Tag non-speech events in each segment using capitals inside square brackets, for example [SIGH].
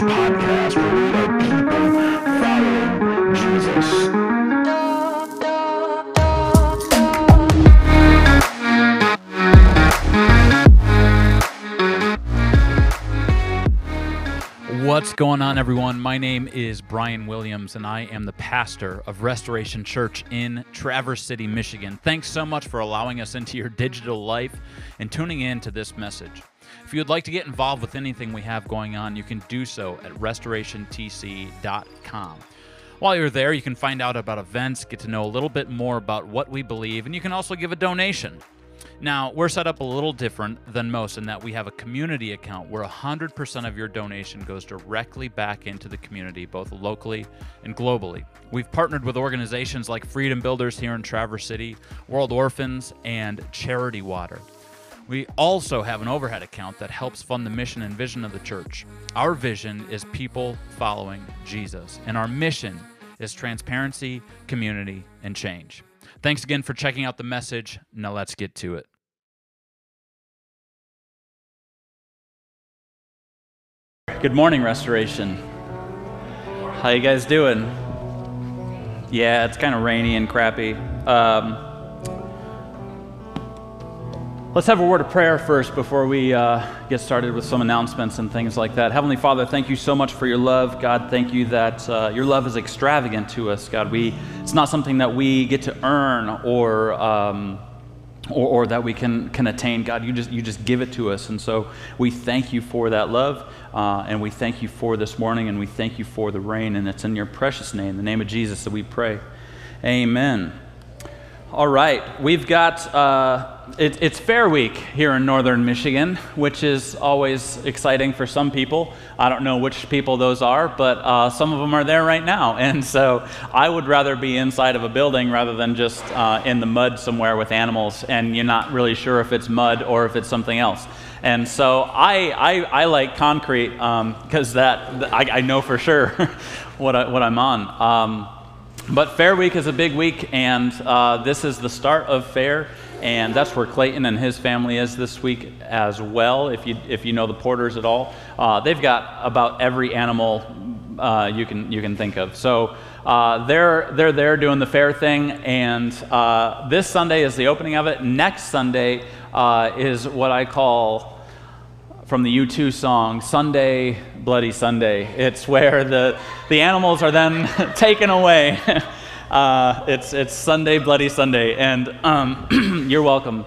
podcast where we people Jesus. What's going on, everyone? My name is Brian Williams, and I am the pastor of Restoration Church in Traverse City, Michigan. Thanks so much for allowing us into your digital life and tuning in to this message. If you would like to get involved with anything we have going on, you can do so at restorationtc.com. While you're there, you can find out about events, get to know a little bit more about what we believe, and you can also give a donation. Now, we're set up a little different than most in that we have a community account where 100% of your donation goes directly back into the community, both locally and globally. We've partnered with organizations like Freedom Builders here in Traverse City, World Orphans, and Charity Water. We also have an overhead account that helps fund the mission and vision of the church. Our vision is people following Jesus, and our mission is transparency, community, and change. Thanks again for checking out the message. Now let's get to it. Good morning, Restoration. How you guys doing? Yeah, it's kind of rainy and crappy. Um, let's have a word of prayer first before we uh, get started with some announcements and things like that. Heavenly Father, thank you so much for your love. God, thank you that uh, your love is extravagant to us. God, we it's not something that we get to earn or. Um, or, or, that we can, can attain. God, you just, you just give it to us. And so we thank you for that love, uh, and we thank you for this morning, and we thank you for the rain. And it's in your precious name, the name of Jesus, that we pray. Amen. All right, we've got, uh, it, it's Fair Week here in northern Michigan, which is always exciting for some people. I don't know which people those are, but uh, some of them are there right now. [LAUGHS] And so I would rather be inside of a building rather than just uh, in the mud somewhere with animals, and you're not really sure if it's mud or if it's something else. And so I, I, I like concrete because um, that I, I, know for sure [LAUGHS] what, I, what I'm on. Um, but Fair Week is a big week, and uh, this is the start of Fair, and that's where Clayton and his family is this week as well. If you if you know the Porters at all, uh, they've got about every animal uh, you can you can think of. So uh, they're they're there doing the fair thing, and uh, this Sunday is the opening of it. Next Sunday uh, is what I call from the U2 song, Sunday, Bloody Sunday. It's where the, the animals are then [LAUGHS] taken away. [LAUGHS] Uh, it's, it's Sunday, Bloody Sunday, and um, [CLEARS THROAT] you're welcome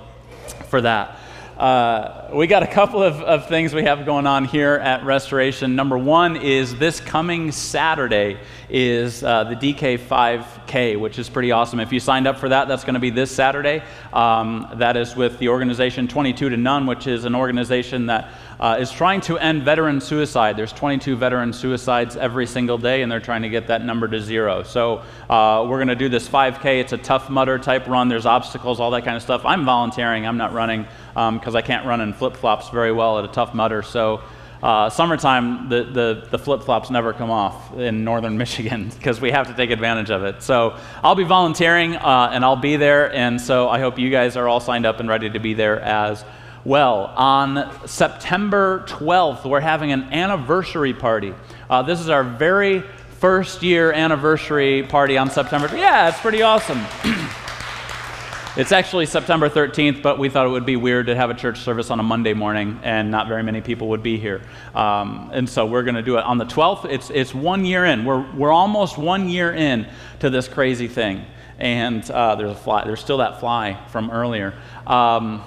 for that. Uh, we got a couple of, of things we have going on here at Restoration. Number one is this coming Saturday is uh, the DK5K, which is pretty awesome. If you signed up for that, that's going to be this Saturday. Um, that is with the organization 22 to None, which is an organization that uh, is trying to end veteran suicide. There's 22 veteran suicides every single day, and they're trying to get that number to zero. So uh, we're going to do this 5K. It's a Tough Mudder type run. There's obstacles, all that kind of stuff. I'm volunteering. I'm not running because um, I can't run in flip flops very well at a Tough Mudder. So uh, summertime, the, the, the flip flops never come off in northern [LAUGHS] Michigan because we have to take advantage of it. So I'll be volunteering uh, and I'll be there. And so I hope you guys are all signed up and ready to be there as well. On September 12th, we're having an anniversary party. Uh, this is our very first year anniversary party on September. Yeah, it's pretty awesome. [CLEARS THROAT] it's actually September 13th, but we thought it would be weird to have a church service on a Monday morning, and not very many people would be here. Um, and so we're going to do it on the 12th. It's, it's one year in. We're, we're almost one year in to this crazy thing. And uh, there's a fly. There's still that fly from earlier. Um,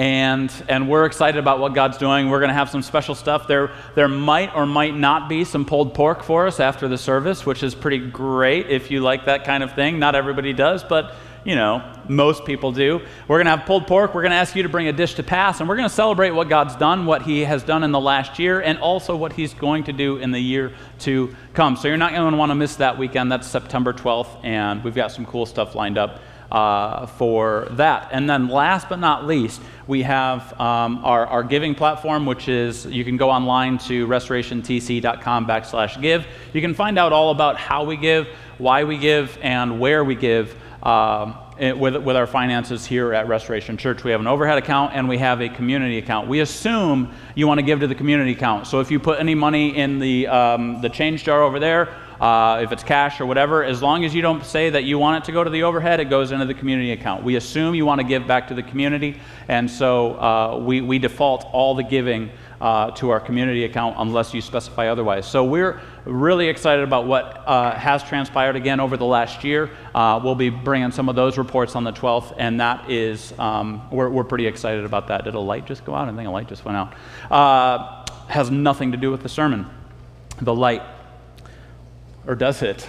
and, and we're excited about what God's doing. We're going to have some special stuff. There, there might or might not be some pulled pork for us after the service, which is pretty great if you like that kind of thing. Not everybody does, but you know, most people do. We're going to have pulled pork. We're going to ask you to bring a dish to pass, and we're going to celebrate what God's done, what He has done in the last year, and also what He's going to do in the year to come. So you're not going to want to miss that weekend. That's September 12th, and we've got some cool stuff lined up uh, for that. And then last but not least, we have um, our, our giving platform, which is you can go online to restorationtc.com backslash give. You can find out all about how we give, why we give, and where we give. Um, it- with, with our finances here at Restoration Church. We have an overhead account and we have a community account. We assume you want to give to the community account. So if you put any money in the, um, the change jar over there, uh, if it's cash or whatever, as long as you don't say that you want it to go to the overhead, it goes into the community account. We assume you want to give back to the community, and so uh, we, we default all the giving uh, to our community account unless you specify otherwise. So we're really excited about what uh, has transpired again over the last year. Uh, we'll be bringing some of those reports on the 12th, and that is, um, we're, we're pretty excited about that. Did a light just go out? I think a light just went out. Uh, has nothing to do with the sermon. The light. Or does it?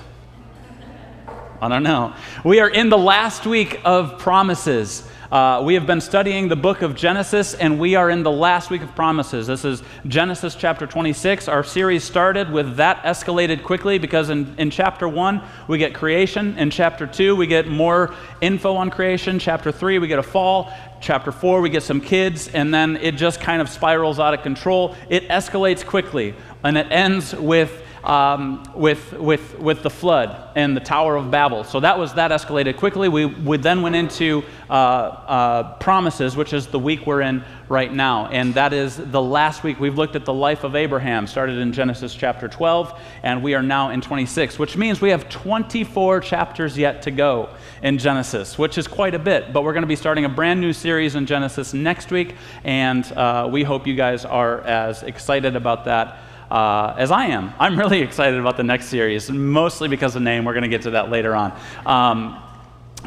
I don't know. We are in the last week of promises. Uh, we have been studying the book of Genesis, and we are in the last week of promises. This is Genesis chapter 26. Our series started with that escalated quickly because in, in chapter 1, we get creation. In chapter 2, we get more info on creation. Chapter 3, we get a fall. Chapter 4, we get some kids, and then it just kind of spirals out of control. It escalates quickly, and it ends with um, with, with, with the flood and the Tower of Babel. So that was that escalated quickly. We, we then went into uh, uh, promises, which is the week we're in right now. And that is the last week we've looked at the life of Abraham, started in Genesis chapter 12, and we are now in 26, which means we have 24 chapters yet to go in Genesis, which is quite a bit. But we're going to be starting a brand new series in Genesis next week, and uh, we hope you guys are as excited about that uh, as I am. I'm really [LAUGHS] excited about the next series, mostly because of name. We're going to get to that later on. Um,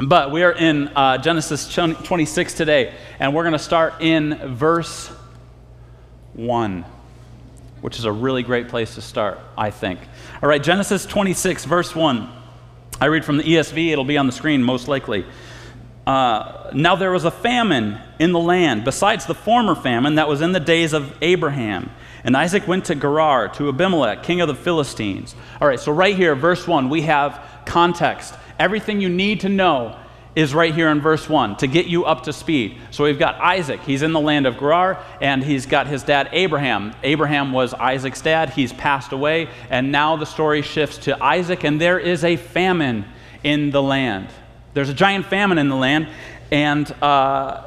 but we are in uh, Genesis 26 today, and we're going to start in verse 1, which is a really great place to start, I think. All right, Genesis 26, verse 1. I read from the ESV, it'll be on the screen most likely. Uh, now there was a famine in the land, besides the former famine that was in the days of Abraham. And Isaac went to Gerar, to Abimelech, king of the Philistines. All right, so right here, verse 1, we have context. Everything you need to know is right here in verse 1 to get you up to speed. So we've got Isaac. He's in the land of Gerar, and he's got his dad Abraham. Abraham was Isaac's dad. He's passed away, and now the story shifts to Isaac, and there is a famine in the land. There's a giant famine in the land, and uh,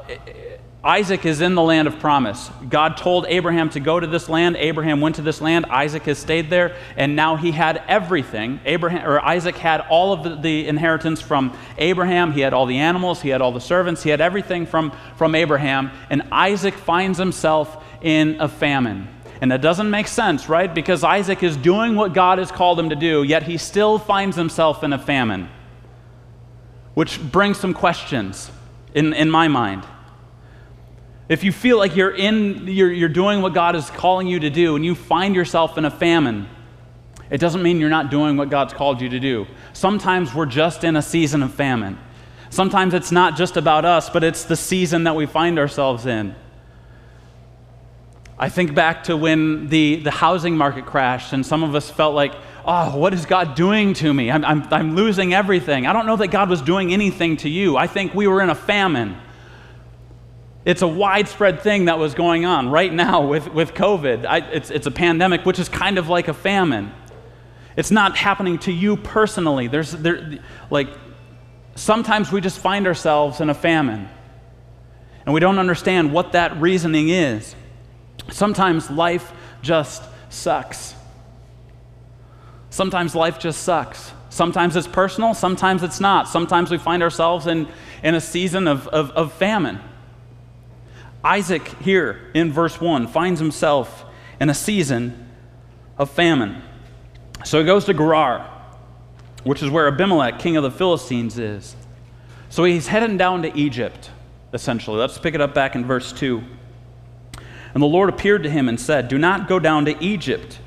Isaac is in the land of promise. God told Abraham to go to this land. Abraham went to this land. Isaac has stayed there, and now he had everything. Abraham or Isaac had all of the, the, inheritance from Abraham. He had all the animals. He had all the servants. He had everything from, from Abraham. And Isaac finds himself in a famine. And that doesn't make sense, right? Because Isaac is doing what God has called him to do, yet he still finds himself in a famine. Which brings some questions in, in my mind. If you feel like you're in, you're, you're doing what God is calling you to do, and you find yourself in a famine, it doesn't mean you're not doing what God's called you to do. Sometimes we're just in a season of famine. Sometimes it's not just about us, but it's the season that we find ourselves in. I think back to when the, the housing market crashed, and some of us felt like, oh, what is God doing to me? I'm, I'm, I'm losing everything. I don't know that God was doing anything to you. I think we were in a famine. It's a widespread thing that was going on right now with, with COVID. I, it's, it's a pandemic, which is kind of like a famine. It's not happening to you personally. There's, there, like, sometimes we just find ourselves in a famine, and we don't understand what that reasoning is. Sometimes life just sucks. Sometimes life just sucks. Sometimes it's personal, sometimes it's not. Sometimes we find ourselves in, in a season of, of, of famine. Isaac, here in verse 1, finds himself in a season of famine. So he goes to Gerar, which is where Abimelech, king of the Philistines, is. So he's heading down to Egypt, essentially. Let's pick it up back in verse 2. And the Lord appeared to him and said, Do not go down to Egypt.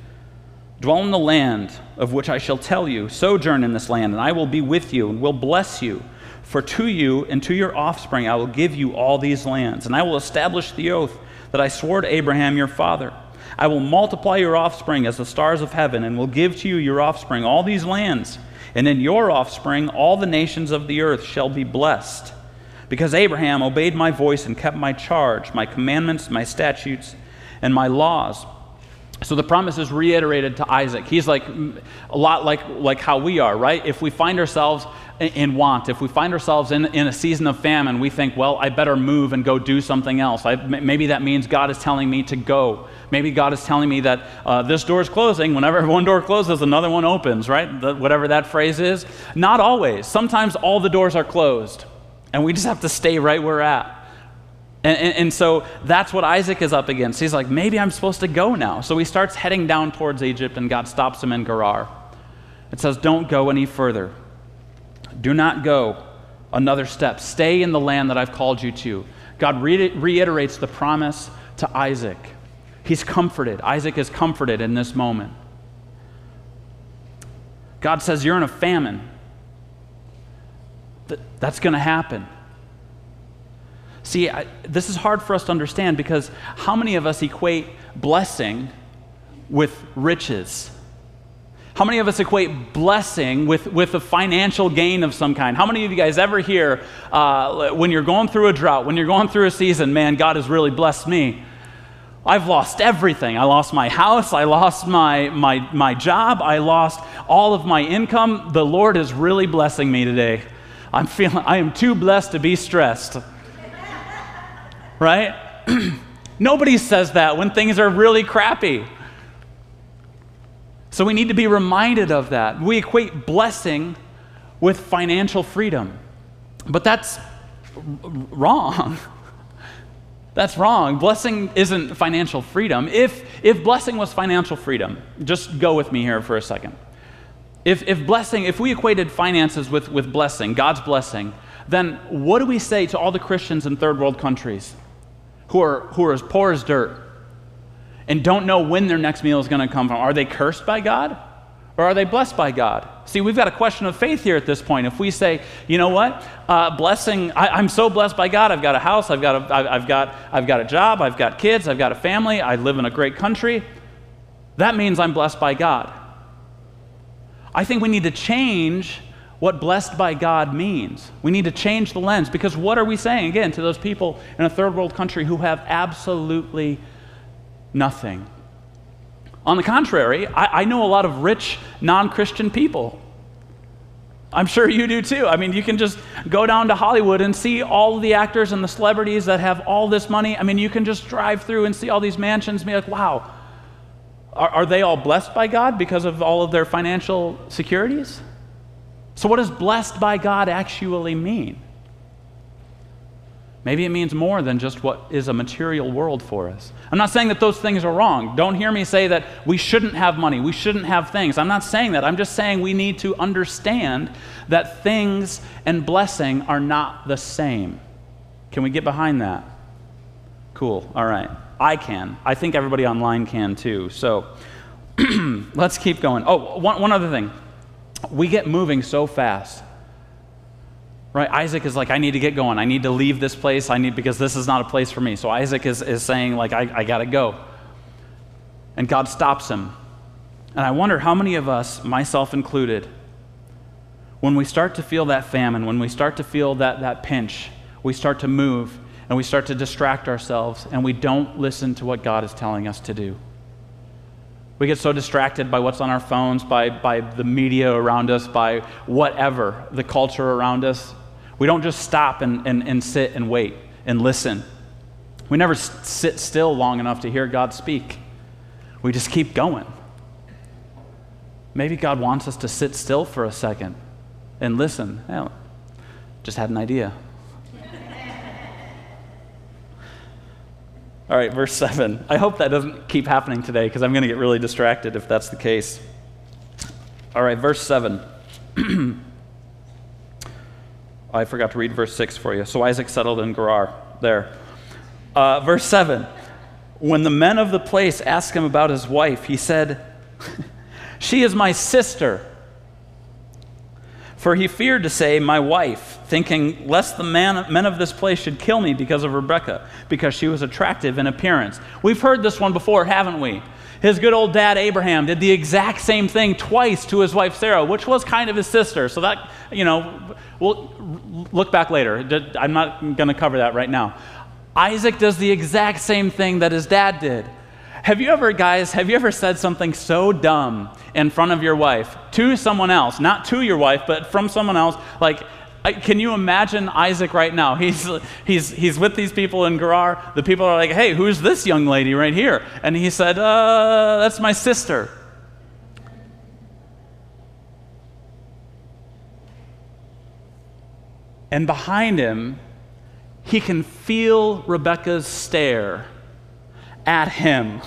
Dwell in the land of which I shall tell you. Sojourn in this land, and I will be with you and will bless you. For to you and to your offspring I will give you all these lands, and I will establish the oath that I swore to Abraham your father. I will multiply your offspring as the stars of heaven, and will give to you your offspring all these lands. And in your offspring all the nations of the earth shall be blessed. Because Abraham obeyed my voice and kept my charge, my commandments, my statutes, and my laws. So the promise is reiterated to Isaac. He's like a lot like, like how we are, right? If we find ourselves in want, if we find ourselves in, in a season of famine, we think, well, I better move and go do something else. I, maybe that means God is telling me to go. Maybe God is telling me that uh, this door is closing. Whenever [LAUGHS] one door closes, another one opens, right? The, whatever that phrase is. Not always. Sometimes all the doors are closed, and we just have to stay right where we're at. And, and, and, so that's what Isaac is up against. He's like, maybe I'm supposed to go now. So he starts heading down towards Egypt, and God stops him in Gerar. It says, Don't go any further. Do not go another step. Stay in the land that I've called you to. God re- reiterates the promise to Isaac. He's comforted. Isaac is comforted in this moment. God says, You're in a famine. That's going to happen. See, I, this is hard for us to understand because how many of us equate blessing with riches? How many of us equate blessing with, with a financial gain of some kind? How many of you guys ever hear uh, when you're going through a drought, when you're going through a season, man, God has really blessed me? I've lost everything. I lost my house. I lost my, my, my job. I lost all of my income. The Lord is really blessing me today. I'm feeling, I am too blessed to be stressed right? [CLEARS THROAT] Nobody says that when things are really crappy. So we need to be reminded of that. We equate blessing with financial freedom. But that's wrong. [LAUGHS] That's wrong. Blessing isn't financial freedom. If, if blessing was financial freedom, just go with me here for a second. If, if blessing, if we equated finances with, with blessing, God's blessing, then what do we say to all the Christians in third world countries? Who are, who are as poor as dirt and don't know when their next meal is going to come from. Are they cursed by God or are they blessed by God? See, we've got a question of faith here at this point. If we say, you know what, uh, blessing, I, am so blessed by God. I've got a house, I've got a, I've, got, I've got a job, I've got kids, I've got a family, I live in a great country. That means I'm blessed by God. I think we need to change what blessed by God means. We need to change the lens because what are we saying, again, to those people in a third world country who have absolutely nothing? On the contrary, I, I know a lot of rich non Christian people. I'm sure you do too. I mean, you can just go down to Hollywood and see all the actors and the celebrities that have all this money. I mean, you can just drive through and see all these mansions and be like, wow, are, are they all blessed by God because of all of their financial securities? So, what does blessed by God actually mean? Maybe it means more than just what is a material world for us. I'm not saying that those things are wrong. Don't hear me say that we shouldn't have money, we shouldn't have things. I'm not saying that. I'm just saying we need to understand that things and blessing are not the same. Can we get behind that? Cool. All right. I can. I think everybody online can too. So [CLEARS THROAT] let's keep going. Oh, one, one other thing we get moving so fast. Right? Isaac is like, I need to get going. I need to leave this place. I need because this is not a place for me. So Isaac is, is saying, like, I, I gotta go. And God stops him. And I wonder how many of us, myself included, when we start to feel that famine, when we start to feel that, that pinch, we start to move and we start to distract ourselves and we don't listen to what God is telling us to do. We get so distracted by what's on our phones, by, by the media around us, by whatever, the culture around us. We don't just stop and, and, and sit and wait and listen. We never sit still long enough to hear God speak. We just keep going. Maybe God wants us to sit still for a second and listen. Oh, just had an idea. All right, verse 7. I hope that doesn't keep happening today because I'm going to get really distracted if that's the case. All right, verse 7. [CLEARS THROAT] I forgot to read verse 6 for you. So Isaac settled in Gerar. There. Uh, verse 7. When the men of the place asked him about his wife, he said, She is my sister. For he feared to say, My wife, thinking, Lest the man, men of this place should kill me because of Rebekah, because she was attractive in appearance. We've heard this one before, haven't we? His good old dad Abraham did the exact same thing twice to his wife Sarah, which was kind of his sister. So that, you know, we'll look back later. I'm not going to cover that right now. Isaac does the exact same thing that his dad did. Have you ever, guys, have you ever said something so dumb in front of your wife to someone else, not to your wife, but from someone else? Like, I, can you imagine Isaac right now? He's, he's, he's with these people in Gerar. The people are like, hey, who's this young lady right here? And he said, uh, that's my sister. And behind him, he can feel Rebecca's stare at him.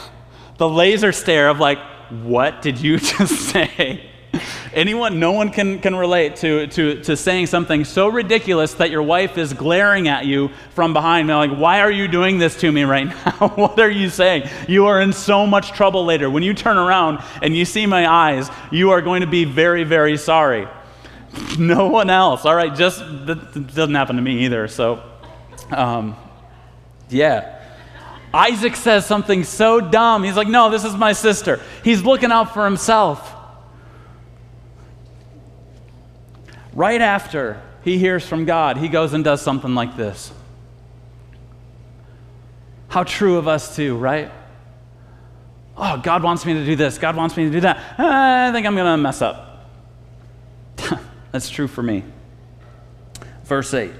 The laser stare of, like, what did you [LAUGHS] just say? [LAUGHS] Anyone, no one can, can relate to, to, to saying something so ridiculous that your wife is glaring at you from behind. Like, why are you doing this to me right now? [LAUGHS] what are you saying? You are in so much trouble later. When you turn around and you see my eyes, you are going to be very, very sorry. [LAUGHS] No one else. All right, just, that doesn't happen to me either. So, um, yeah. Isaac says something so dumb. He's like, no, this is my sister. He's looking out for himself. Right after he hears from God, he goes and does something like this. How true of us, too, right? Oh, God wants me to do this. God wants me to do that. I think I'm going to mess up. [LAUGHS] That's true for me. Verse 8.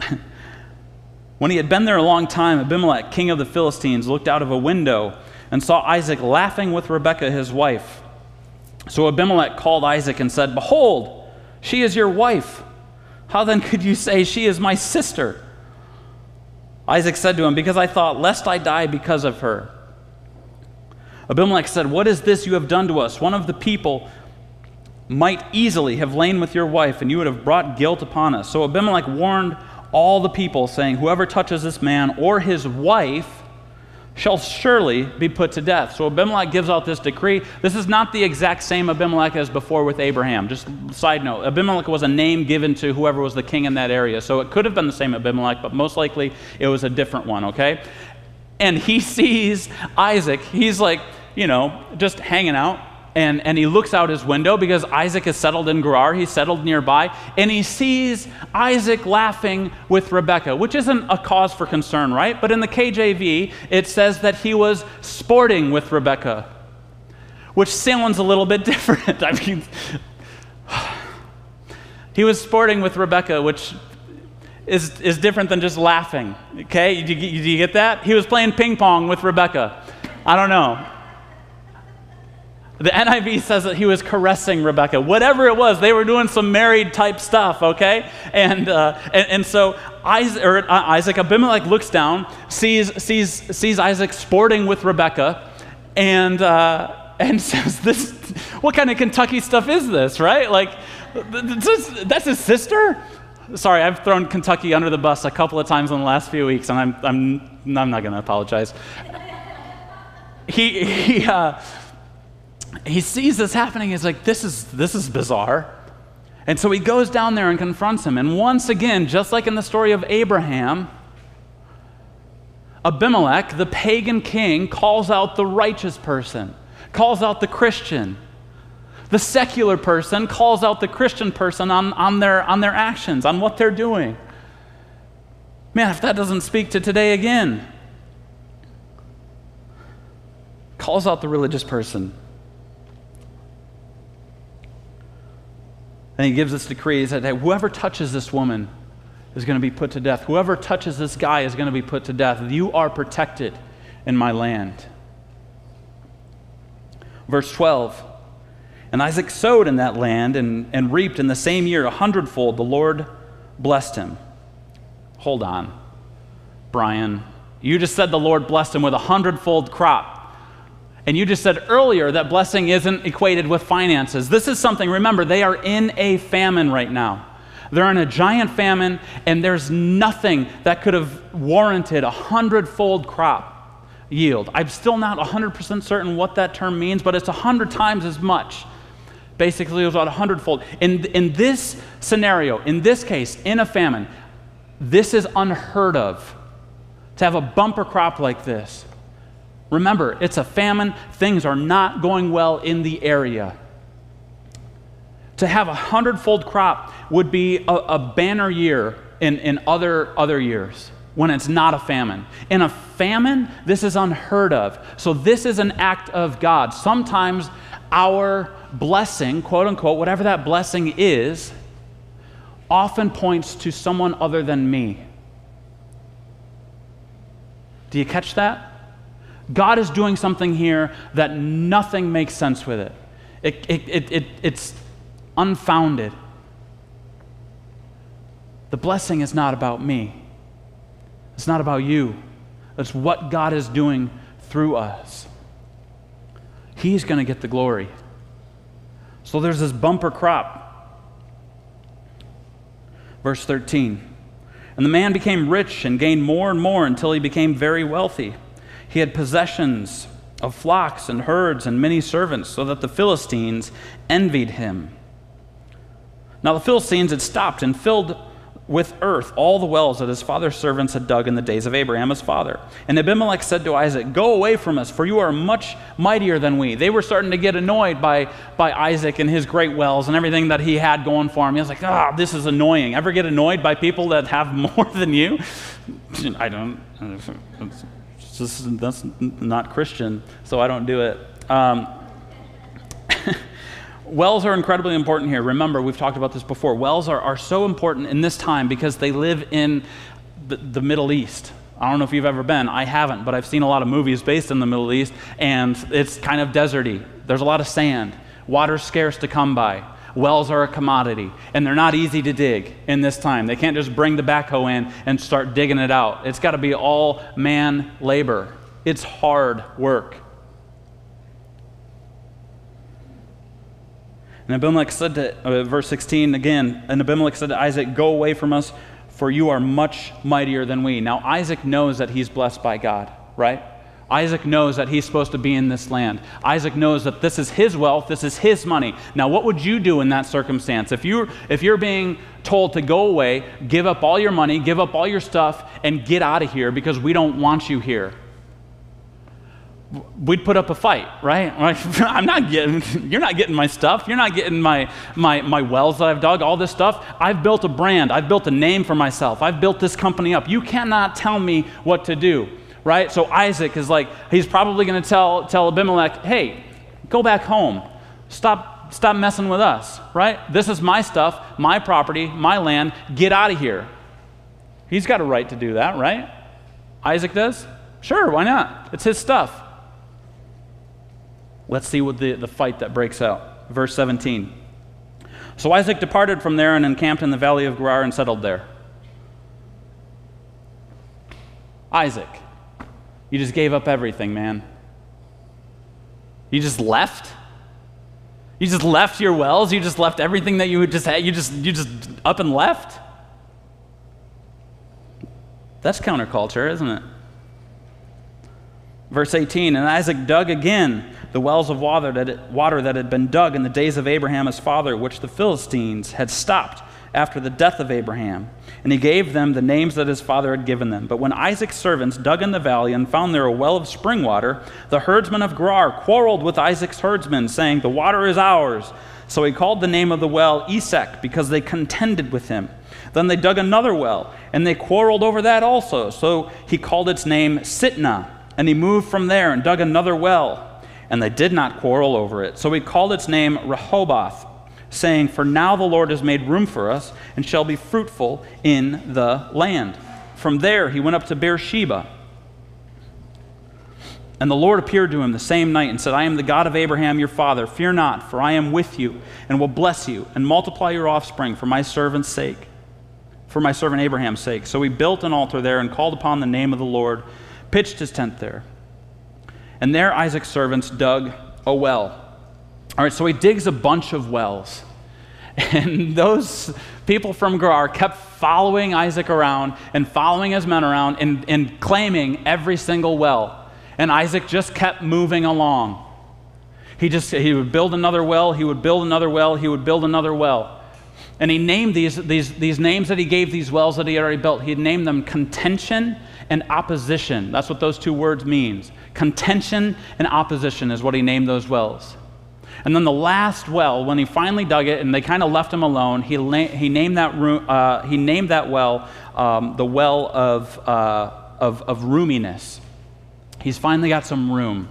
[LAUGHS] when he had been there a long time, Abimelech, king of the Philistines, looked out of a window and saw Isaac laughing with Rebekah, his wife. So Abimelech called Isaac and said, Behold, she is your wife. How then could you say, She is my sister? Isaac said to him, Because I thought, lest I die because of her. Abimelech said, What is this you have done to us? One of the people might easily have lain with your wife, and you would have brought guilt upon us. So Abimelech warned all the people, saying, Whoever touches this man or his wife, shall surely be put to death. So Abimelech gives out this decree. This is not the exact same Abimelech as before with Abraham. Just side note Abimelech was a name given to whoever was the king in that area. So it could have been the same Abimelech, but most likely it was a different one, okay? And he [LAUGHS] sees Isaac. He's like, you know, just hanging out and, and he looks out his window because Isaac is settled in Gerar. He's settled nearby. And he sees Isaac laughing with Rebekah, which isn't a cause for concern, right? But in the KJV, it says that he was sporting with Rebekah, which sounds a little bit [LAUGHS] different. I mean, [SIGHS] he was sporting with Rebekah, which is, is different than just laughing. Okay? Do you, you get that? He was playing ping pong with Rebekah. I don't know. The NIV says that he was caressing Rebecca. Whatever it was, they were doing some married type stuff, okay? And, uh, and, and, so Isaac, or, uh, Isaac, Abimelech looks down, sees, sees, sees Isaac sporting with Rebecca, and, uh, and [LAUGHS] says, this, What kind of Kentucky stuff is this, right? Like, that's his sister? Sorry, I've thrown Kentucky under the bus a couple of times in the last few weeks, and I'm, I'm, I'm not going to apologize. He, he, uh, he sees this happening. He's like, this is, this is bizarre. And so he goes down there and confronts him. And once again, just like in the story of Abraham, Abimelech, the pagan king, calls out the righteous person, calls out the Christian. The secular person calls out the Christian person on, on, their, on their actions, on what they're doing. Man, if that doesn't speak to today again, calls out the religious person. And he gives this decree. He said, hey, whoever touches this woman is going to be put to death. Whoever touches this guy is going to be put to death. You are protected in my land. Verse 12 And Isaac sowed in that land and, and reaped in the same year a hundredfold. The Lord blessed him. Hold on, Brian. You just said the Lord blessed him with a hundredfold crop. And you just said earlier that blessing isn't equated with finances. This is something, remember, they are in a famine right now. They're in a giant famine, and there's nothing that could have warranted a hundredfold crop yield. I'm still not 100% certain what that term means, but it's a hundred times as much. Basically, it was about a hundredfold. In, in this scenario, in this case, in a famine, this is unheard of to have a bumper crop like this. Remember, it's a famine. Things are not going well in the area. To have a hundredfold crop would be a, a banner year in, in other, other years. when it's not a famine. In a famine, this is unheard of. So, this is an act of God. Sometimes our blessing, quote unquote, whatever that blessing is, often points to someone other than me. Do you catch that? God is doing something here that nothing makes sense with it. It, it, it, it, it's unfounded. The blessing is not about me, it's not about you. It's what God is doing through us. He's going to get the glory. So there's this bumper crop. Verse 13. And the man became rich and gained more and more until he became very wealthy. He had possessions of flocks and herds and many servants, so that the Philistines envied him. Now the Philistines had stopped and filled with earth all the wells that his father's servants had dug in the days of Abraham his father. And Abimelech said to Isaac, Go away from us, for you are much mightier than we. They were starting to get annoyed by, by Isaac and his great wells and everything that he had going for him. He was like, Ah, oh, this is annoying. Ever get annoyed by people that have [LAUGHS] more than you? [LAUGHS] I don't. Just, that's not Christian, so I don't do it. Um, [LAUGHS] Wells are incredibly important here. Remember, we've talked about this before. Wells are, are so important in this time because they live in the, the Middle East. I don't know if you've ever been. I haven't, but I've seen a lot of movies based in the Middle East, and it's kind of deserty. There's a lot of sand. Water's scarce to come by. Wells are a commodity, and they're not easy to dig in this time. They can't just bring the backhoe in and start digging it out. It's got to be all man labor. It's hard work. And Abimelech said to, uh, verse 16 again, and Abimelech said to Isaac, Go away from us, for you are much mightier than we. Now, Isaac knows that he's blessed by God, right? Isaac knows that he's supposed to be in this land. Isaac knows that this is his wealth, this is his money. Now, what would you do in that circumstance? If you're, if you're being told to go away, give up all your money, give up all your stuff, and get out of here because we don't want you here, we'd put up a fight, right? [LAUGHS] I'm not getting, [LAUGHS] you're not getting my stuff. You're not getting my, my, my wells that I've dug, all this stuff. I've built a brand. I've built a name for myself. I've built this company up. You cannot tell me what to do, right? So Isaac is like, he's probably going to tell, tell Abimelech, hey, go back home. Stop, stop messing with us, right? This is my stuff, my property, my land. Get out of here. He's got a right to do that, right? Isaac does? Sure, why not? It's his stuff. Let's see what the, the fight that breaks out. Verse 17. So Isaac departed from there and encamped in the valley of Gerar and settled there. Isaac, you just gave up everything, man. You just left? You just left your wells? You just left everything that you just had? You just, you just up and left? That's counterculture, isn't it? Verse 18 And Isaac dug again the wells of water that, water that had been dug in the days of Abraham his father, which the Philistines had stopped after the death of Abraham. And he gave them the names that his father had given them. But when Isaac's servants dug in the valley and found there a well of spring water, the herdsmen of Gerar quarreled with Isaac's herdsmen, saying, The water is ours. So he called the name of the well Esek, because they contended with him. Then they dug another well, and they quarreled over that also. So he called its name Sitnah. And he moved from there and dug another well and they did not quarrel over it. So he called its name Rehoboth, saying, For now the Lord has made room for us, and shall be fruitful in the land. From there he went up to Beersheba. And the Lord appeared to him the same night and said, I am the God of Abraham your father. Fear not, for I am with you, and will bless you, and multiply your offspring for my servant's sake, for my servant Abraham's sake. So he built an altar there and called upon the name of the Lord, pitched his tent there. And there Isaac's servants dug a well. All right, so he digs a bunch of wells. [LAUGHS] And those people from Gerar kept following Isaac around and following his men around and, and claiming every single well. And Isaac just kept moving along. He just he would build another well, he would build another well, he would build another well. And he named these, these, these names that he gave these wells that he had already built, he named them contention and opposition. That's what those two words means. Contention and opposition is what he named those wells. And then the last well, when he finally dug it and they kind of left him alone, he, la- he, named, that room, uh, he named that well um, the well of, uh, of, of roominess. He's finally got some room.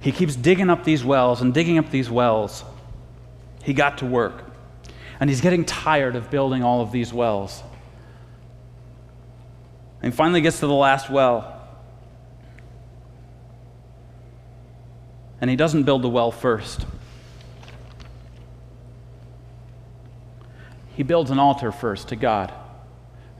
He keeps digging up these wells and digging up these wells. He got to work. And he's getting tired of building all of these wells. And finally gets to the last well. And he doesn't build the well first. He builds an altar first to God.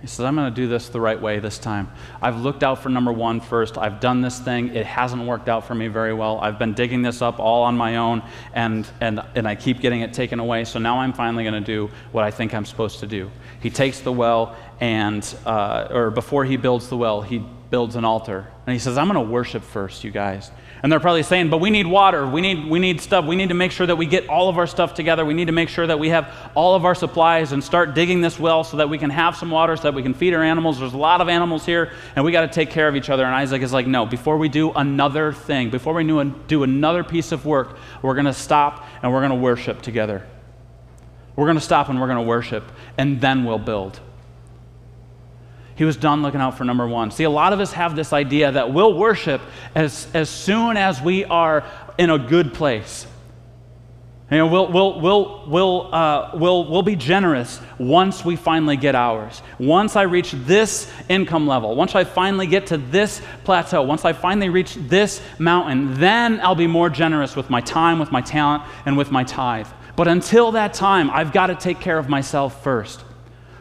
He says, I'm going to do this the right way this time. I've looked out for number one first. I've done this thing. It hasn't worked out for me very well. I've been digging this up all on my own, and, and, and I keep getting it taken away. So now I'm finally going to do what I think I'm supposed to do. He takes the well, and, uh, or before he builds the well, he builds an altar. And he says, I'm going to worship first, you guys. And they're probably saying, but we need water. We need, we need stuff. We need to make sure that we get all of our stuff together. We need to make sure that we have all of our supplies and start digging this well so that we can have some water, so that we can feed our animals. There's a lot of animals here, and we got to take care of each other. And Isaac is like, no, before we do another thing, before we do another piece of work, we're going to stop and we're going to worship together. We're going to stop and we're going to worship, and then we'll build. He was done looking out for number one. See, a lot of us have this idea that we'll worship as, as soon as we are in a good place. You know, we'll, we'll, we'll, we'll, uh, we'll, we'll be generous once we finally get ours. Once I reach this income level, once I finally get to this plateau, once I finally reach this mountain, then I'll be more generous with my time, with my talent, and with my tithe. But until that time, I've got to take care of myself first.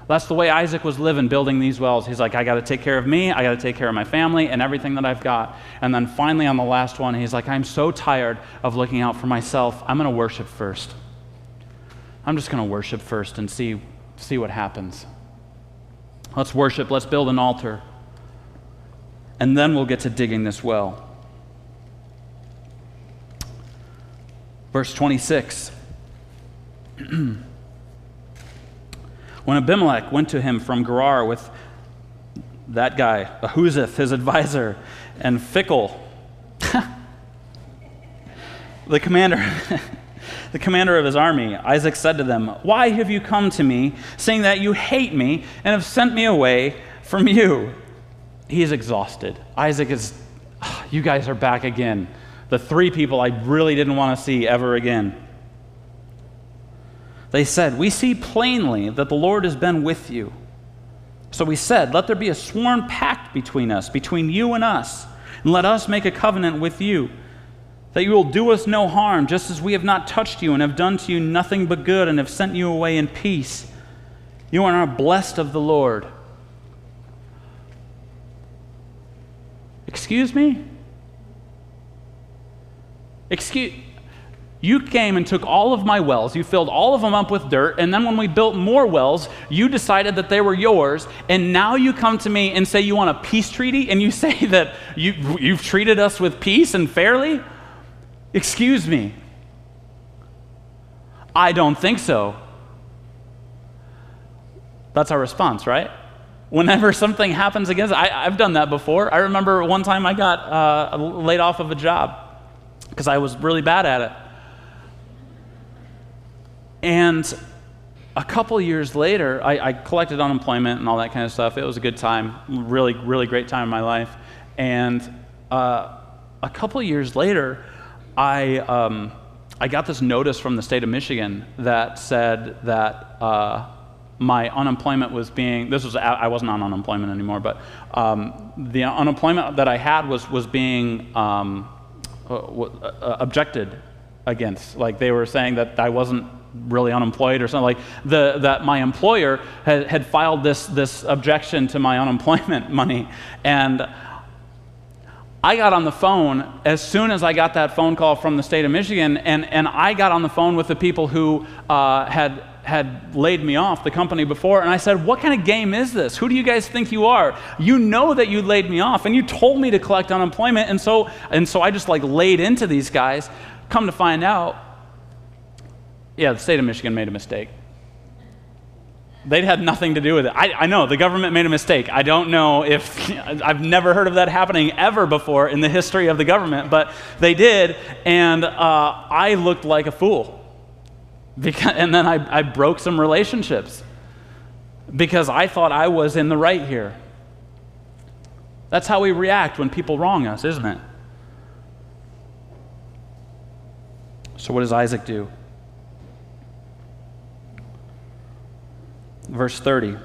That's the way Isaac was living, building these wells. He's like, I got to take care of me, I got to take care of my family, and everything that I've got. And then finally, on the last one, he's like, I'm so tired of looking out for myself. I'm going to worship first. I'm just going to worship first and see, see what happens. Let's worship, let's build an altar. And then we'll get to digging this well. Verse 26. [CLEARS THROAT] When Abimelech went to him from Gerar with that guy, Ahuzzath, his advisor, and Fickle, [LAUGHS] the commander, [LAUGHS] the commander of his army, Isaac said to them, Why have you come to me, saying that you hate me and have sent me away from you? He is exhausted. Isaac is, ah, you guys are back again. The three people I really didn't want to see ever again. They said, We see plainly that the Lord has been with you. So we said, Let there be a sworn pact between us, between you and us, and let us make a covenant with you, that you will do us no harm, just as we have not touched you and have done to you nothing but good and have sent you away in peace. You are blessed of the Lord. Excuse me? Excuse you came and took all of my wells, you filled all of them up with dirt, and then when we built more wells, you decided that they were yours, and now you come to me and say you want a peace treaty, and you [LAUGHS] say that you, you've treated us with peace and fairly? Excuse me. I don't think so. That's our response, right? Whenever [LAUGHS] something happens against, I, have done that before. I remember one time I got uh, laid off of a job because I was really bad at it. And a couple years later, I, I, collected unemployment and all that kind of stuff. It was a good time, really, really great time in my life. And uh, a couple years later, I, um, I got this notice from the state of Michigan that said that uh, my unemployment was being, this was, I wasn't on unemployment anymore, but um, the unemployment that I had was, was being um, uh, uh objected against. Like they were saying that I wasn't really unemployed or something like the, that my employer had, had filed this, this objection to my [LAUGHS] unemployment money. And i got on the phone as soon as i got that phone call from the state of michigan and, and i got on the phone with the people who uh, had had laid me off the company before and i said what kind of game is this? Who do you guys think you are? You know that you laid me off and you told me to collect unemployment. And so and so i just like laid into these guys. Come to find out yeah, the state of Michigan made a mistake. They'd had nothing to do with it. I, I, know the government made a mistake. I don't know if [LAUGHS] I've never heard of that happening ever before in the history of the government, but they did, and uh, I looked like a fool. Because, and then I, I broke some relationships because I thought I was in the right here. That's how we react when people wrong us, isn't it? So, what does Isaac do? Verse 30.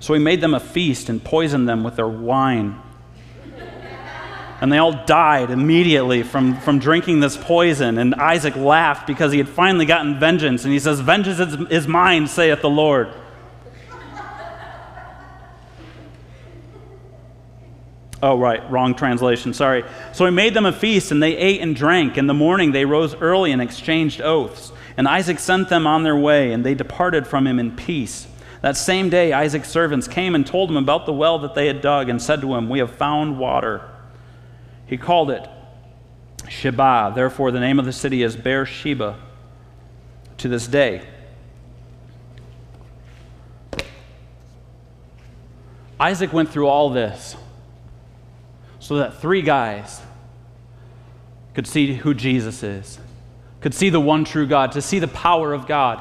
So he made them a feast and poisoned them with their wine. And they all died immediately from, from drinking this poison. And Isaac laughed because he had finally gotten vengeance. And he says, Vengeance is, is mine, saith the Lord. Oh, right, wrong translation, sorry. So he made them a feast, and they ate and drank. In the morning they rose early and exchanged oaths. And Isaac sent them on their way, and they departed from him in peace. That same day, Isaac's servants came and told him about the well that they had dug, and said to him, We have found water. He called it Sheba. Therefore, the name of the city is Beersheba to this day. Isaac went through all this so that three guys could see who Jesus is could see the one true God, to see the power of God.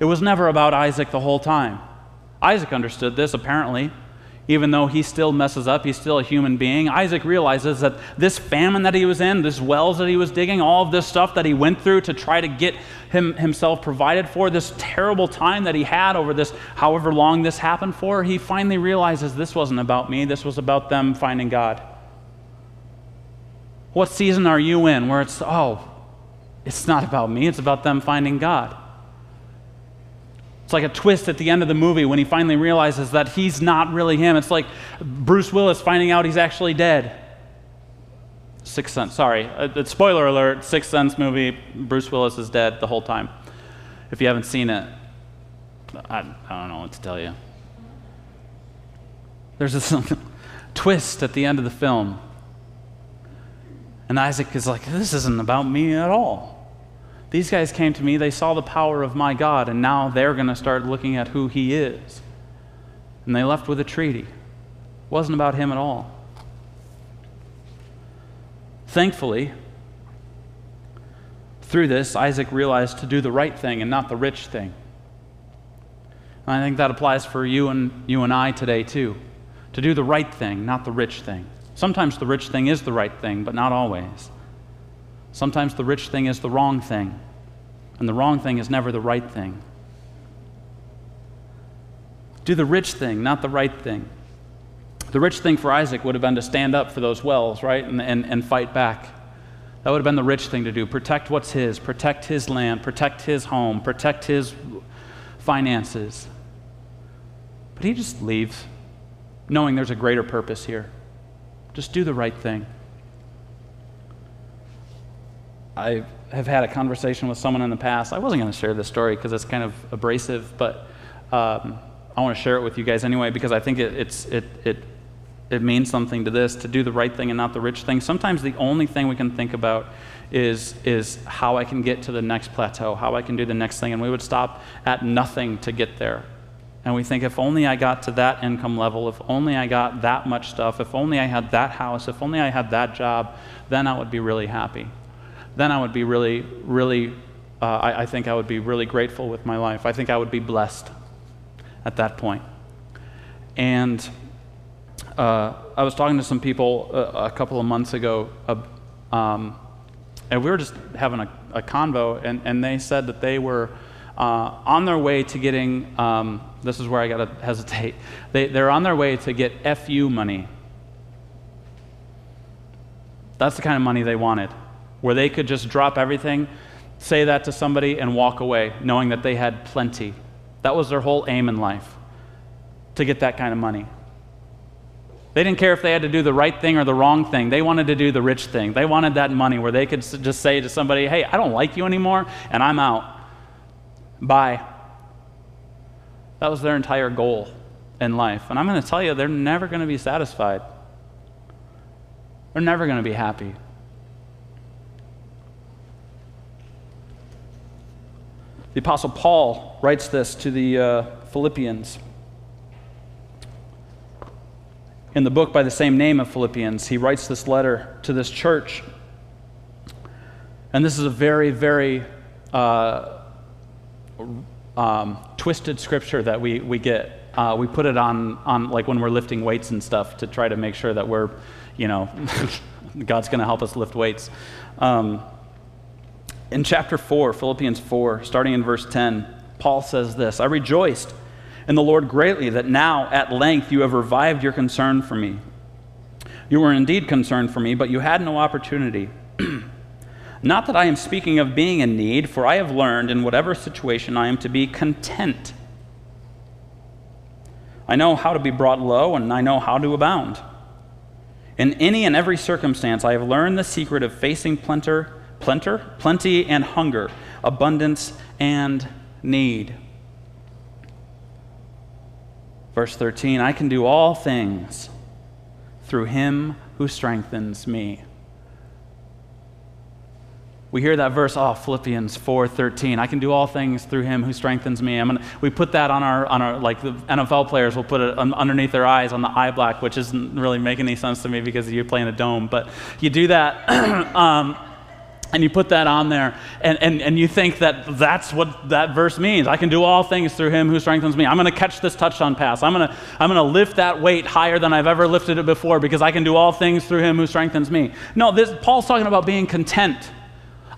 It was never about Isaac the whole time. Isaac understood this, apparently. Even though he still messes up, he's still a human being. Isaac realizes that this famine that he was in, this wells that he was digging, all of this stuff that he went through to try to get him, himself provided for, this terrible time that he had over this, however long this happened for, he finally realizes this wasn't about me, this was about them finding God. What season are you in where it's, oh, it's not about me, it's about them finding God. It's like a twist at the end of the movie when he finally realizes that he's not really him. It's like Bruce Willis finding out he's actually dead. Sixth Sense, sorry. Uh, spoiler alert, Sixth Sense movie, Bruce Willis is dead the whole time. If you haven't seen it, I, I don't know what to tell you. There's this [LAUGHS] twist at the end of the film. And Isaac is like, this isn't about me at all. These guys came to me, they saw the power of my God, and now they're going to start looking at who he is. And they left with a treaty. It wasn't about him at all. Thankfully, through this, Isaac realized to do the right thing and not the rich thing. And I think that applies for you and you and I today too. To do the right thing, not the rich thing. Sometimes the rich thing is the right thing, but not always. Sometimes the rich thing is the wrong thing, and the wrong thing is never the right thing. Do the rich thing, not the right thing. The rich thing for Isaac would have been to stand up for those wells, right, and, and, and fight back. That would have been the rich thing to do. Protect what's his, protect his land, protect his home, protect his finances. But he just leaves, knowing there's a greater purpose here. Just do the right thing. I have had a conversation with someone in the past. I wasn't going to share this story because it's kind of abrasive, but um, I want to share it with you guys anyway because I think it, it's, it, it, it means something to this to do the right thing and not the rich thing. Sometimes the only thing we can think about is, is how I can get to the next plateau, how I can do the next thing. And we would stop at nothing to get there. And we think, if only I got to that income level, if only I got that much stuff, if only I had that house, if only I had that job, then I would be really happy then I would be really, really, uh, I, I think I would be really grateful with my life. I think I would be blessed at that point. And uh, I was talking to some people a, uh, a couple of months ago, uh, um, and we were just having a, a convo, and, and they said that they were uh, on their way to getting, um, this is where I got to [LAUGHS] hesitate, they, they're on their way to get FU money. That's the kind of money they wanted where they could just drop everything, say that to somebody, and walk away, knowing that they had plenty. That was their whole aim in life, to get that kind of money. They didn't care if they had to do the right thing or the wrong thing. They wanted to do the rich thing. They wanted that money where they could just say to somebody, hey, I don't like you anymore, and I'm out. Bye. That was their entire goal in life. And I'm going to tell you, they're never going to be satisfied. They're never going to be happy. The Apostle Paul writes this to the uh, Philippians. In the book by the same name of Philippians, he writes this letter to this church. And this is a very, very uh, um, twisted scripture that we, we get. Uh, we put it on, on, like, when we're lifting weights and stuff to try to make sure that we're, you know, [LAUGHS] God's going to help us lift weights. Um, in chapter 4, Philippians 4, starting in verse 10, Paul says this I rejoiced in the Lord greatly that now, at length, you have revived your concern for me. You were indeed concerned for me, but you had no opportunity. [CLEARS THROAT] Not that I am speaking of being in need, for I have learned in whatever situation I am to be content. I know how to be brought low, and I know how to abound. In any and every circumstance, I have learned the secret of facing plenter, plenter, plenty and hunger, abundance and need. Verse 13 I can do all things through him who strengthens me. We hear that verse, oh, Philippians 4:13. I can do all things through him who strengthens me. I'm gonna, we put that on our, on our, like the NFL players will put it underneath their eyes on the eye black, which isn't really making any sense to me because you play in a dome. But you do that. [CLEARS THROAT] um, and you put that on there and, and, and you think that that's what that verse means. I can do all things through him who strengthens me. I'm going to catch this touchdown pass. I'm going to i'm going to lift that weight higher than i've ever lifted it before because i can do all things through him who strengthens me. No this paul's talking about being content.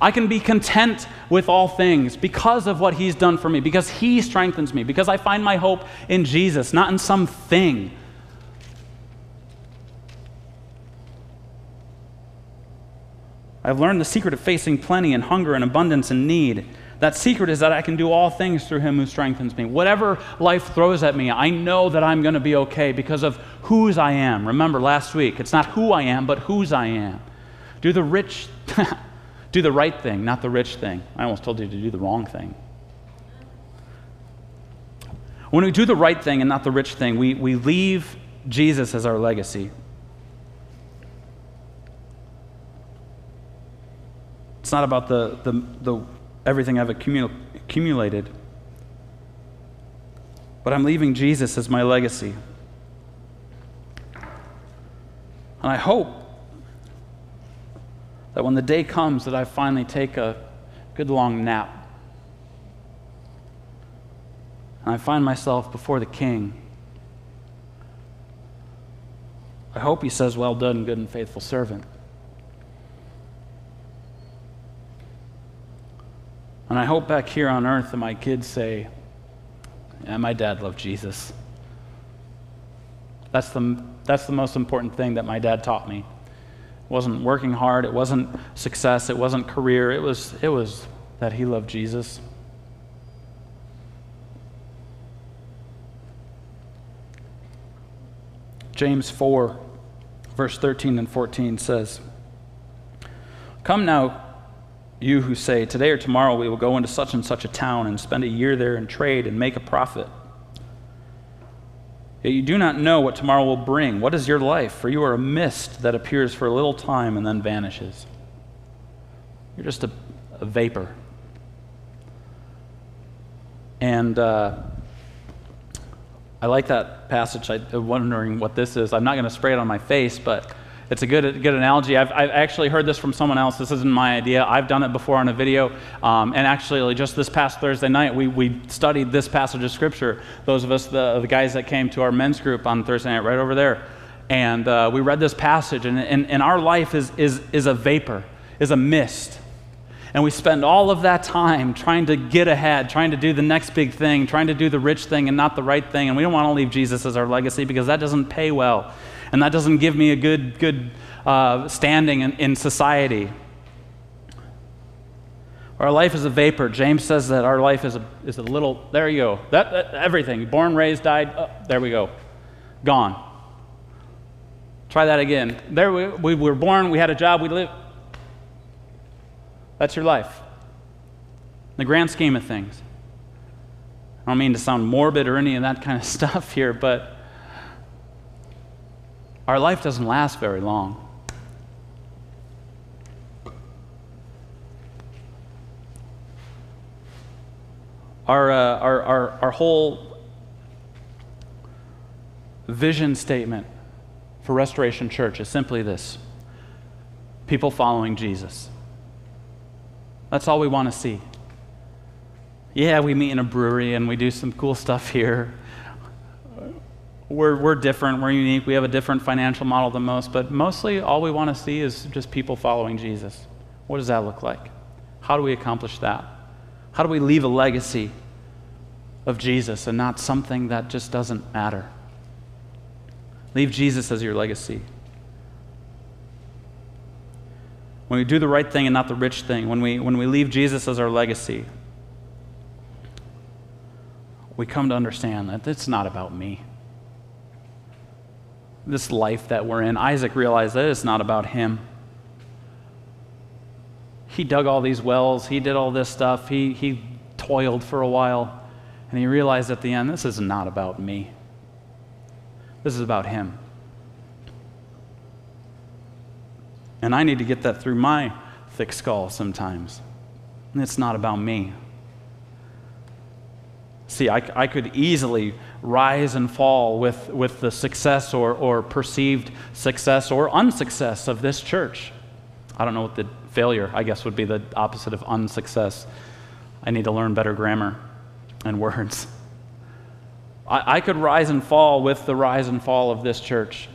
I can be content with all things because of what he's done for me because he strengthens me because i find my hope in jesus not in some thing I've learned the secret of facing plenty and hunger and abundance and need. That secret is that I can do all things through him who strengthens me. Whatever life throws at me, I know that I'm going to be okay because of whose I am. Remember last week, it's not who I am, but whose I am. Do the rich, [LAUGHS] do the right thing, not the rich thing. I almost told you to do the wrong thing. When we do the right thing and not the rich thing, we, we leave Jesus as our legacy. It's not about the, the, the everything I've accumul- accumulated, but I'm leaving Jesus as my legacy. And I hope that when the day comes that I finally take a good long nap and I find myself before the king, I hope he says, Well done, good and faithful servant. And I hope back here on earth that my kids say, Yeah, my dad loved Jesus. That's the, that's the most important thing that my dad taught me. It wasn't working hard, it wasn't success, it wasn't career, it was, it was that he loved Jesus. James 4, verse 13 and 14 says, Come now you who say, Today or tomorrow we will go into such and such a town and spend a year there and trade and make a profit. Yet you do not know what tomorrow will bring. What is your life? For you are a mist that appears for a little time and then vanishes. You're just a, a vapor. And uh, I like that passage. I'm wondering what this is. I'm not going to spray it on my face, but it's a good, good analogy. I've, I've actually heard this from someone else. This isn't my idea. I've done it before on a video. Um, and actually, just this past Thursday night, we, we studied this passage of Scripture. Those of us, the, the guys that came to our men's group on Thursday night, right over there. And uh, we read this passage, and, and, and our life is, is, is a vapor, is a mist. And we spend all of that time trying to get ahead, trying to do the next big thing, trying to do the rich thing and not the right thing. And we don't want to leave Jesus as our legacy because that doesn't pay well and that doesn't give me a good, good uh, standing in, in society. Our life is a vapor. James says that our life is a, is a little, there you go. That, that everything. Born, raised, died, oh, there we go. Gone. Try that again. There we, we were born, we had a job, we lived. That's your life. In the grand scheme of things. I don't mean to sound morbid or any of that kind of [LAUGHS] stuff here, but our life doesn't last very long. Our, uh, our, our, our whole vision statement for Restoration Church is simply this people following Jesus. That's all we want to see. Yeah, we meet in a brewery and we do some cool stuff [LAUGHS] here. We're, we're different, we're unique, we have a different financial model than most, but mostly all we want to see is just people following Jesus. What does that look like? How do we accomplish that? How do we leave a legacy of Jesus and not something that just doesn't matter? Leave Jesus as your legacy. When we do the right thing and not the rich thing, when we, when we leave Jesus as our legacy, we come to understand that it's not about me. This life that we're in, Isaac realized that it's not about him. He dug all these wells, he did all this stuff, he, he toiled for a while, and he realized at the end, this is not about me. This is about him. And I need to get that through my thick skull sometimes. And it's not about me. See, I, I could easily rise and fall with, with the success or, or perceived success or unsuccess of this church. I don't know what the failure, I guess, would be the opposite of unsuccess. I need to learn better grammar and words. I, I could rise and fall with the rise and fall of this church.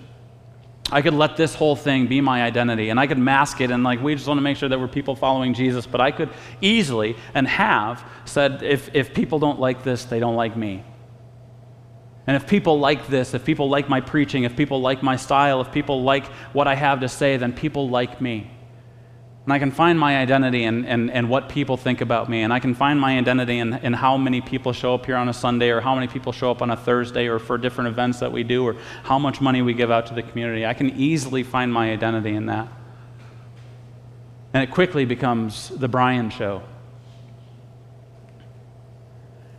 I could let this whole thing be my identity and I could mask it and like we just want to make sure that we're people following Jesus, but I could easily and have said if, if people don't like this, they don't like me. And if people like this, if people like my preaching, if people like my style, if people like what I have to say, then people like me. And I can find my identity in, in, in, what people think about me. And I can find my identity in, in how many people show up here on a Sunday or how many people show up on a Thursday or for different events that we do or how much money we give out to the community. I can easily find my identity in that. And it quickly becomes the Brian show.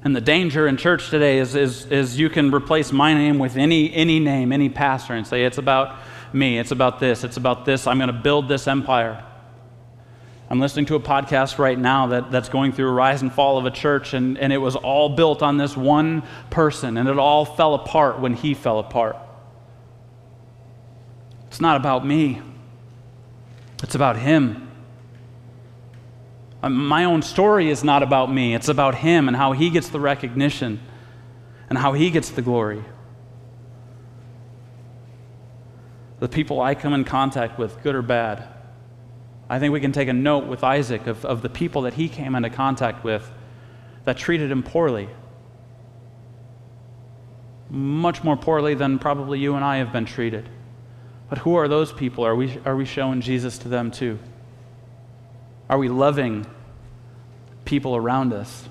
And the danger in church today is, is, is you can replace my name with any, any name, any pastor, and say, it's about me, it's about this, it's about this, I'm going to build this empire. I'm listening to a podcast right now that, that's going through a rise and fall of a church, and, and it was all built on this one person, and it all fell apart when he fell apart. It's not about me, it's about him. Um, my own story is not about me, it's about him and how he gets the recognition and how he gets the glory. The people I come in contact with, good or bad, I think we can take a note with Isaac of, of the people that he came into contact with that treated him poorly. Much more poorly than probably you and I have been treated. But who are those people? Are we, are we showing Jesus to them too? Are we loving people around us?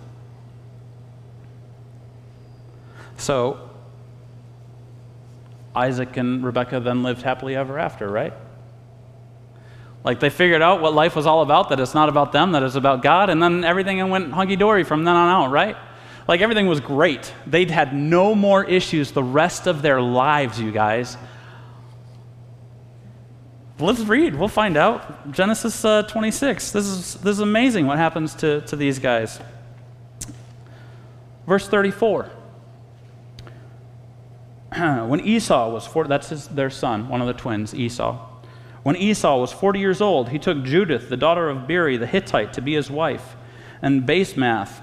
So, Isaac and Rebekah then lived happily ever after, right? Like they figured out what life was all about, that it's not about them, that it's about God, and then everything went hunky dory from then on out, right? Like everything was great. They'd had no more issues the rest of their lives, you guys. Let's read. We'll find out. Genesis uh, 26. This is, this is amazing what happens to, to these guys. Verse 34. [CLEARS THROAT] when Esau was 40, that's his, their son, one of the twins, Esau. When Esau was 40 years old, he took Judith, the daughter of Beeri the Hittite, to be his wife, and Basemath,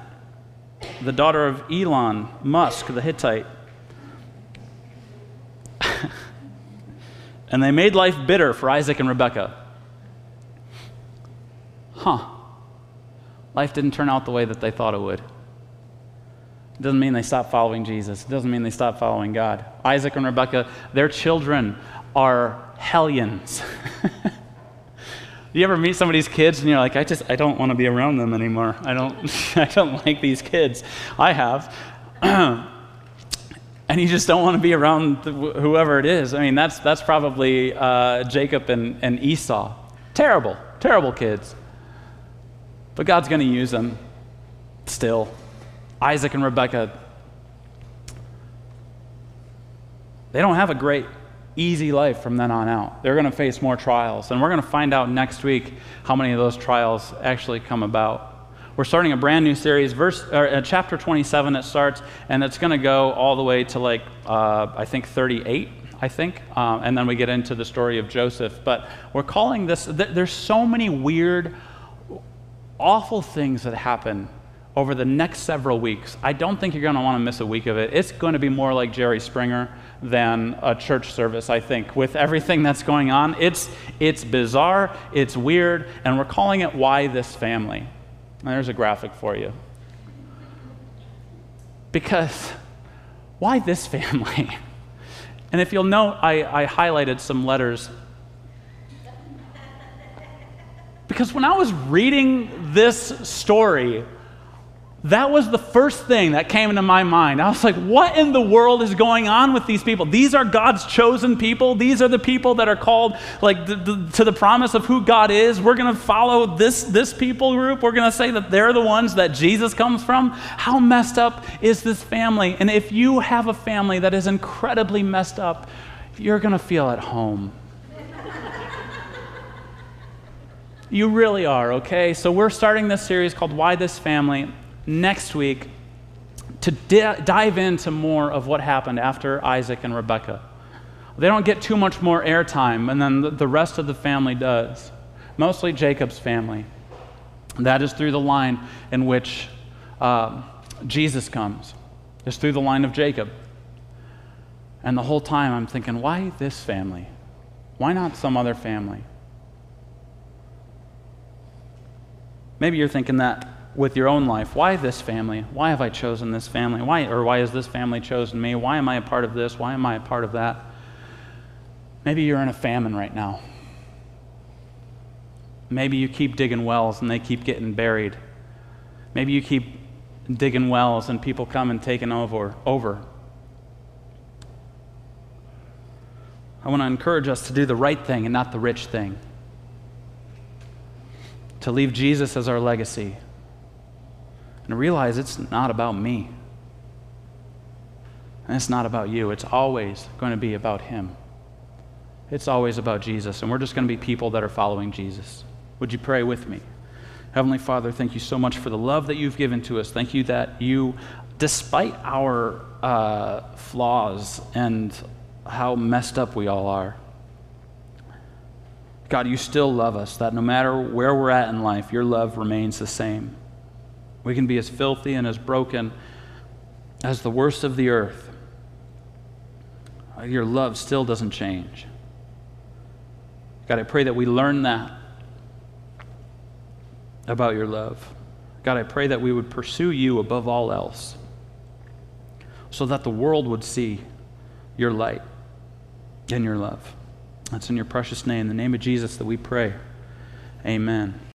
the daughter of Elon, Musk the Hittite. And they made life bitter for Isaac and Rebekah. Huh. Life didn't turn out the way that they thought it would. It doesn't mean they stopped following Jesus. It doesn't mean they stopped following God. Isaac and Rebekah, their children are hellions. [LAUGHS] you ever meet somebody's kids and you're like, I just, I don't want to be around them anymore. I don't, [LAUGHS] I don't like these kids. I have. [CLEARS THROAT] and you just don't want to be around the, whoever it is. I mean, that's, that's probably uh, Jacob and, and Esau. Terrible, terrible kids. But God's going to use them still. Isaac and Rebekah, they don't have a great easy life from then on out. They're going to face more trials. And we're going to find out next week how many of those trials actually come about. We're starting a brand new series. Verse, or, uh, chapter 27, it starts, and it's going to go all the way to like, uh, I think 38, I think. Um, and then we get into the story of Joseph. But we're calling this, th- there's so many weird, awful things that happen over the next several weeks. I don't think you're going to want to miss a week of it. It's going to be more like Jerry Springer than a church service, I think, with everything that's going on. It's, it's bizarre, it's weird, and we're calling it Why This Family. And there's a graphic for you. Because why this [LAUGHS] family? And if you'll note, I, I highlighted some letters. Because when I was reading this story, that was the first thing that came into my mind. I was like, what in the world is going on with these people? These are God's chosen people. These are the people that are called like to the promise of who God is. We're going to follow this, this people group. We're going to say that they're the ones that Jesus comes from. How messed up is this family? And if you have a family that is incredibly messed up, you're going to feel at home. [LAUGHS] you really are, okay? So we're starting this series called Why This Family next week to di- dive into more of what happened after Isaac and Rebekah. They don't get too much more airtime, and then the, the rest of the family does. Mostly Jacob's family. That is through the line in which uh, Jesus comes, is through the line of Jacob. And the whole time I'm thinking, why this family? Why not some other family? Maybe you're thinking that with your own life. Why this family? Why have I chosen this family? Why or why has this family chosen me? Why am I a part of this? Why am I a part of that? Maybe you're in a famine right now. Maybe you keep digging wells and they keep getting buried. Maybe you keep digging wells and people come and taking over over. I want to encourage us to do the right thing and not the rich thing. To leave Jesus as our legacy and realize it's not about me. And it's not about you. It's always going to be about Him. It's always about Jesus. And we're just going to be people that are following Jesus. Would you pray with me? Heavenly Father, thank you so much for the love that you've given to us. Thank you that you, despite our uh, flaws and how messed up we all are, God, you still love us, that no matter where we're at in life, your love remains the same. We can be as filthy and as broken as the worst of the earth. Your love still doesn't change. God, I pray that we learn that about your love. God, I pray that we would pursue you above all else so that the world would see your light and your love. That's in your precious name, the name of Jesus, that we pray. Amen.